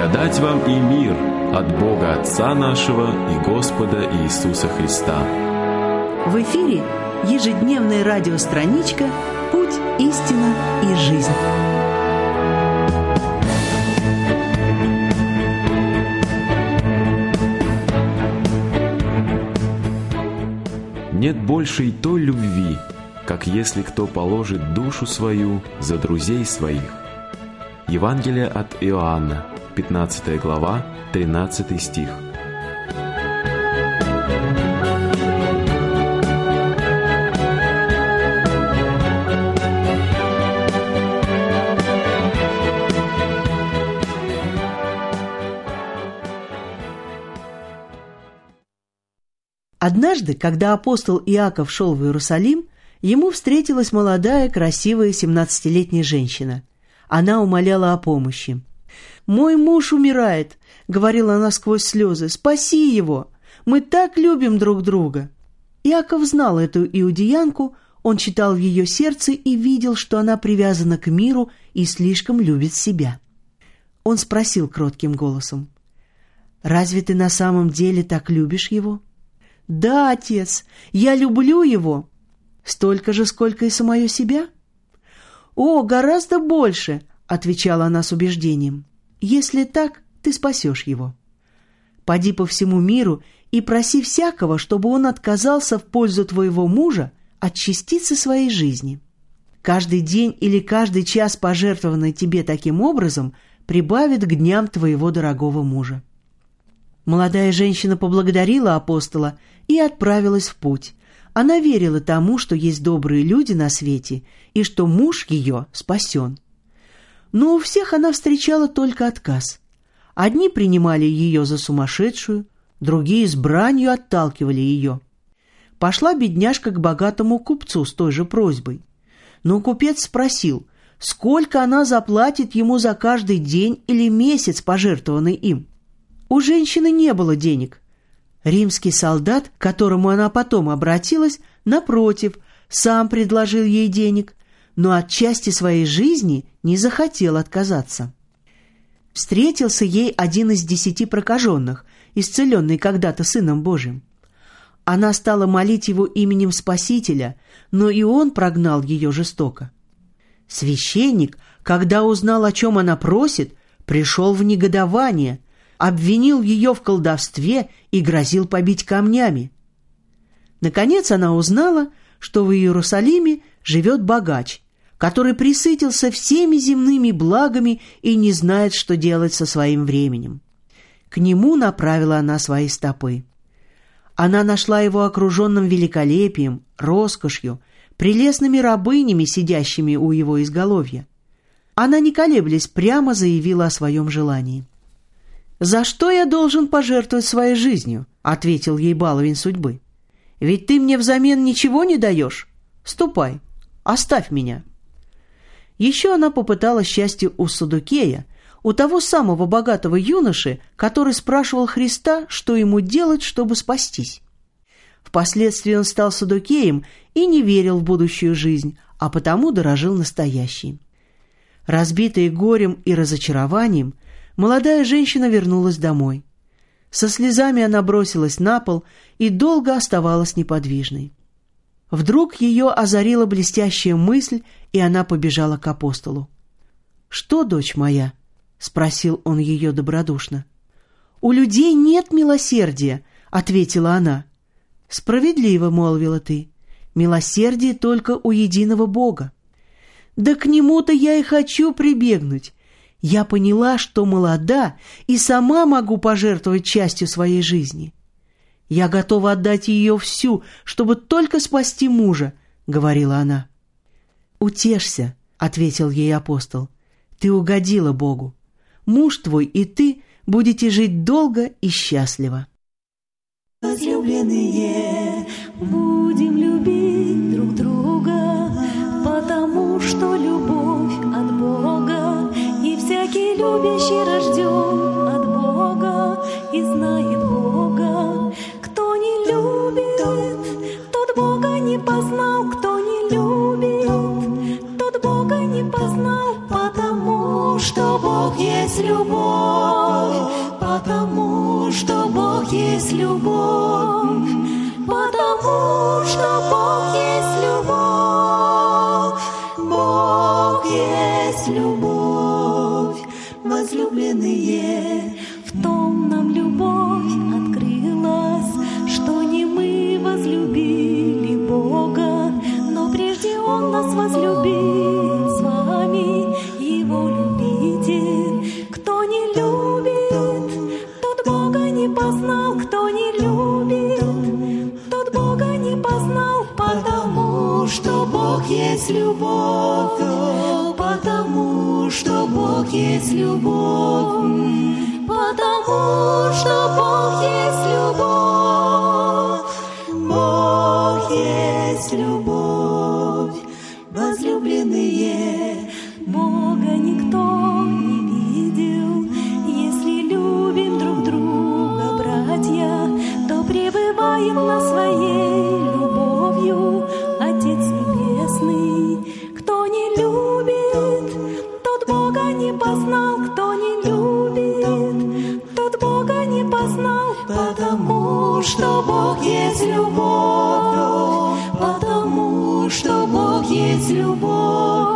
Благодать вам и мир от Бога Отца нашего и Господа Иисуса Христа. В эфире ежедневная радиостраничка «Путь, истина и жизнь». Нет большей той любви, как если кто положит душу свою за друзей своих. Евангелие от Иоанна, 15 глава, 13 стих. Однажды, когда апостол Иаков шел в Иерусалим, ему встретилась молодая, красивая семнадцатилетняя женщина. Она умоляла о помощи. «Мой муж умирает», — говорила она сквозь слезы, — «спаси его! Мы так любим друг друга!» Иаков знал эту иудеянку, он читал в ее сердце и видел, что она привязана к миру и слишком любит себя. Он спросил кротким голосом, «Разве ты на самом деле так любишь его?» «Да, отец, я люблю его. Столько же, сколько и самое себя?» «О, гораздо больше», — отвечала она с убеждением. «Если так, ты спасешь его. Поди по всему миру и проси всякого, чтобы он отказался в пользу твоего мужа от частицы своей жизни. Каждый день или каждый час, пожертвованный тебе таким образом, прибавит к дням твоего дорогого мужа». Молодая женщина поблагодарила апостола и отправилась в путь. Она верила тому, что есть добрые люди на свете и что муж ее спасен. Но у всех она встречала только отказ. Одни принимали ее за сумасшедшую, другие с бранью отталкивали ее. Пошла бедняжка к богатому купцу с той же просьбой. Но купец спросил, сколько она заплатит ему за каждый день или месяц, пожертвованный им. У женщины не было денег, Римский солдат, к которому она потом обратилась, напротив, сам предложил ей денег, но от части своей жизни не захотел отказаться. Встретился ей один из десяти прокаженных, исцеленный когда-то Сыном Божьим. Она стала молить его именем Спасителя, но и он прогнал ее жестоко. Священник, когда узнал, о чем она просит, пришел в негодование – обвинил ее в колдовстве и грозил побить камнями. Наконец она узнала, что в Иерусалиме живет богач, который присытился всеми земными благами и не знает, что делать со своим временем. К нему направила она свои стопы. Она нашла его окруженным великолепием, роскошью, прелестными рабынями, сидящими у его изголовья. Она, не колеблясь, прямо заявила о своем желании. «За что я должен пожертвовать своей жизнью?» — ответил ей баловень судьбы. «Ведь ты мне взамен ничего не даешь. Ступай, оставь меня». Еще она попыталась счастье у Садукея, у того самого богатого юноши, который спрашивал Христа, что ему делать, чтобы спастись. Впоследствии он стал Садукеем и не верил в будущую жизнь, а потому дорожил настоящей. Разбитый горем и разочарованием, молодая женщина вернулась домой. Со слезами она бросилась на пол и долго оставалась неподвижной. Вдруг ее озарила блестящая мысль, и она побежала к апостолу. «Что, дочь моя?» — спросил он ее добродушно. «У людей нет милосердия», — ответила она. «Справедливо», — молвила ты, — «милосердие только у единого Бога». «Да к нему-то я и хочу прибегнуть. Я поняла, что молода и сама могу пожертвовать частью своей жизни. Я готова отдать ее всю, чтобы только спасти мужа, — говорила она. «Утешься», — ответил ей апостол, — «ты угодила Богу. Муж твой и ты будете жить долго и счастливо». Возлюбленные, будем любить друг друга, потому что любовь от Бога Всякий любящий рожден от Бога и знает Познал, потому что Бог есть любовь, потому что Бог есть любовь, потому что Бог есть любовь, Бог есть любовь, есть любовь, потому что Бог есть любовь, потому что Бог есть любовь, Бог есть любовь, возлюбленные, Бога никто не видел, если любим друг друга, братья, то пребываем на своей познал, кто не любит, тот Бога не познал, потому что Бог есть любовь, потому что Бог есть любовь,